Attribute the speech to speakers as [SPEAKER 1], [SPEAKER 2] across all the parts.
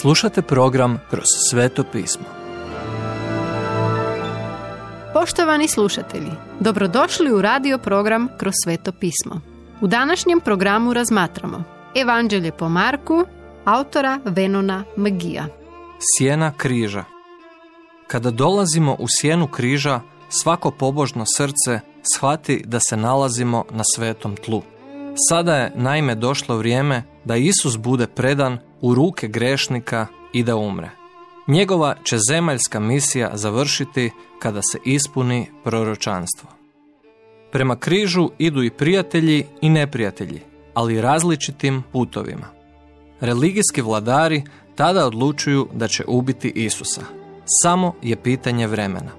[SPEAKER 1] Slušate program Kroz sveto pismo.
[SPEAKER 2] Poštovani slušatelji, dobrodošli u radio program Kroz sveto pismo. U današnjem programu razmatramo Evanđelje po Marku, autora Venona Magija.
[SPEAKER 1] Sjena križa Kada dolazimo u sjenu križa, svako pobožno srce shvati da se nalazimo na svetom tlu. Sada je naime došlo vrijeme da Isus bude predan u ruke grešnika i da umre. Njegova će zemaljska misija završiti kada se ispuni proročanstvo. Prema križu idu i prijatelji i neprijatelji, ali različitim putovima. Religijski vladari tada odlučuju da će ubiti Isusa. Samo je pitanje vremena.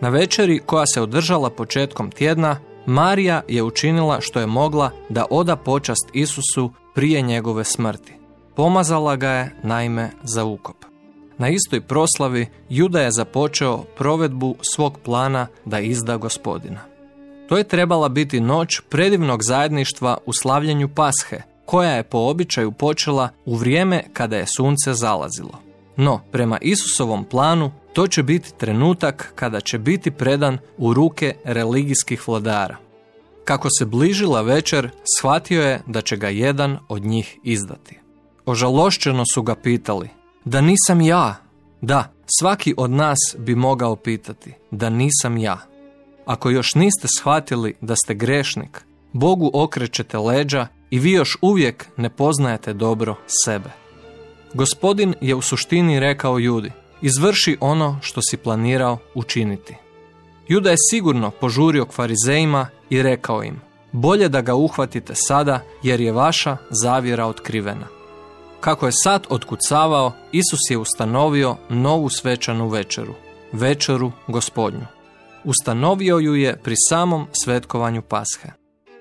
[SPEAKER 1] Na večeri koja se održala početkom tjedna, Marija je učinila što je mogla da oda počast Isusu prije njegove smrti. Pomazala ga je naime za ukop. Na istoj proslavi Juda je započeo provedbu svog plana da izda gospodina. To je trebala biti noć predivnog zajedništva u slavljenju Pashe, koja je po običaju počela u vrijeme kada je sunce zalazilo. No, prema Isusovom planu, to će biti trenutak kada će biti predan u ruke religijskih vladara. Kako se bližila večer, shvatio je da će ga jedan od njih izdati. Ožalošćeno su ga pitali, da nisam ja. Da, svaki od nas bi mogao pitati, da nisam ja. Ako još niste shvatili da ste grešnik, Bogu okrećete leđa i vi još uvijek ne poznajete dobro sebe. Gospodin je u suštini rekao Judi, izvrši ono što si planirao učiniti. Juda je sigurno požurio k farizejima i rekao im, bolje da ga uhvatite sada jer je vaša zavjera otkrivena. Kako je sad otkucavao, Isus je ustanovio novu svečanu večeru, večeru gospodnju. Ustanovio ju je pri samom svetkovanju Pashe.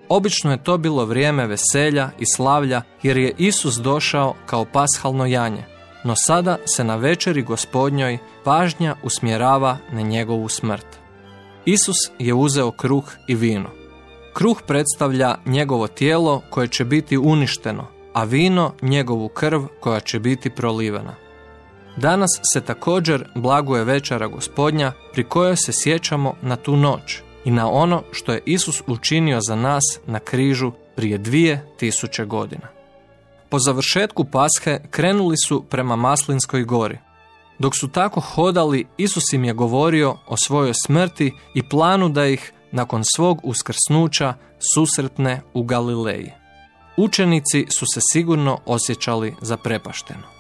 [SPEAKER 1] Obično je to bilo vrijeme veselja i slavlja jer je Isus došao kao pashalno janje, no sada se na večeri gospodnjoj pažnja usmjerava na njegovu smrt. Isus je uzeo kruh i vino. Kruh predstavlja njegovo tijelo koje će biti uništeno, a vino njegovu krv koja će biti prolivena. Danas se također blaguje večera gospodnja pri kojoj se sjećamo na tu noć i na ono što je Isus učinio za nas na križu prije dvije tisuće godina. Po završetku pashe krenuli su prema Maslinskoj gori. Dok su tako hodali, Isus im je govorio o svojoj smrti i planu da ih, nakon svog uskrsnuća, susretne u Galileji. Učenici su se sigurno osjećali zaprepašteno.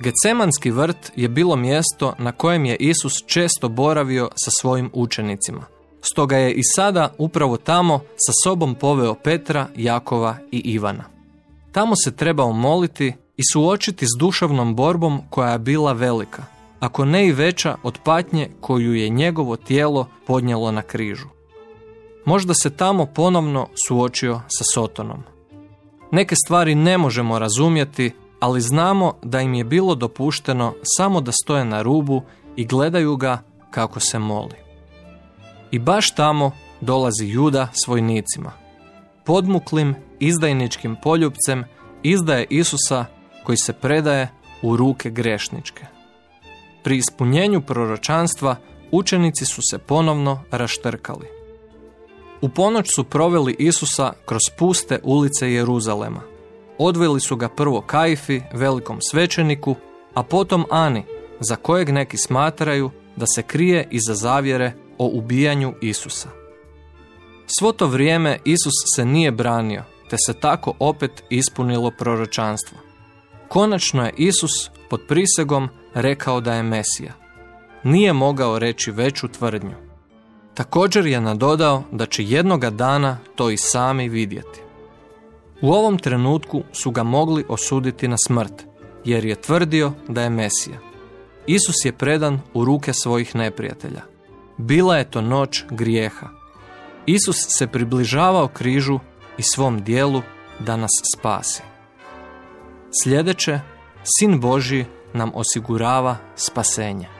[SPEAKER 1] Gecemanski vrt je bilo mjesto na kojem je Isus često boravio sa svojim učenicima. Stoga je i sada upravo tamo sa sobom poveo Petra, Jakova i Ivana. Tamo se trebao moliti i suočiti s duševnom borbom koja je bila velika, ako ne i veća od patnje koju je njegovo tijelo podnijelo na križu. Možda se tamo ponovno suočio sa Sotonom. Neke stvari ne možemo razumjeti, ali znamo da im je bilo dopušteno samo da stoje na rubu i gledaju ga kako se moli. I baš tamo dolazi Juda s vojnicima. Podmuklim, izdajničkim poljupcem izdaje Isusa koji se predaje u ruke grešničke. Pri ispunjenju proročanstva učenici su se ponovno raštrkali. U ponoć su proveli Isusa kroz puste ulice Jeruzalema. Odveli su ga prvo Kajfi, velikom svećeniku, a potom Ani, za kojeg neki smatraju da se krije iza zavjere o ubijanju Isusa. Svo to vrijeme Isus se nije branio, te se tako opet ispunilo proročanstvo. Konačno je Isus pod prisegom rekao da je Mesija. Nije mogao reći veću tvrdnju. Također je nadodao da će jednoga dana to i sami vidjeti. U ovom trenutku su ga mogli osuditi na smrt, jer je tvrdio da je Mesija. Isus je predan u ruke svojih neprijatelja. Bila je to noć grijeha. Isus se približavao križu i svom dijelu da nas spasi. Sljedeće, Sin Božji nam osigurava spasenje.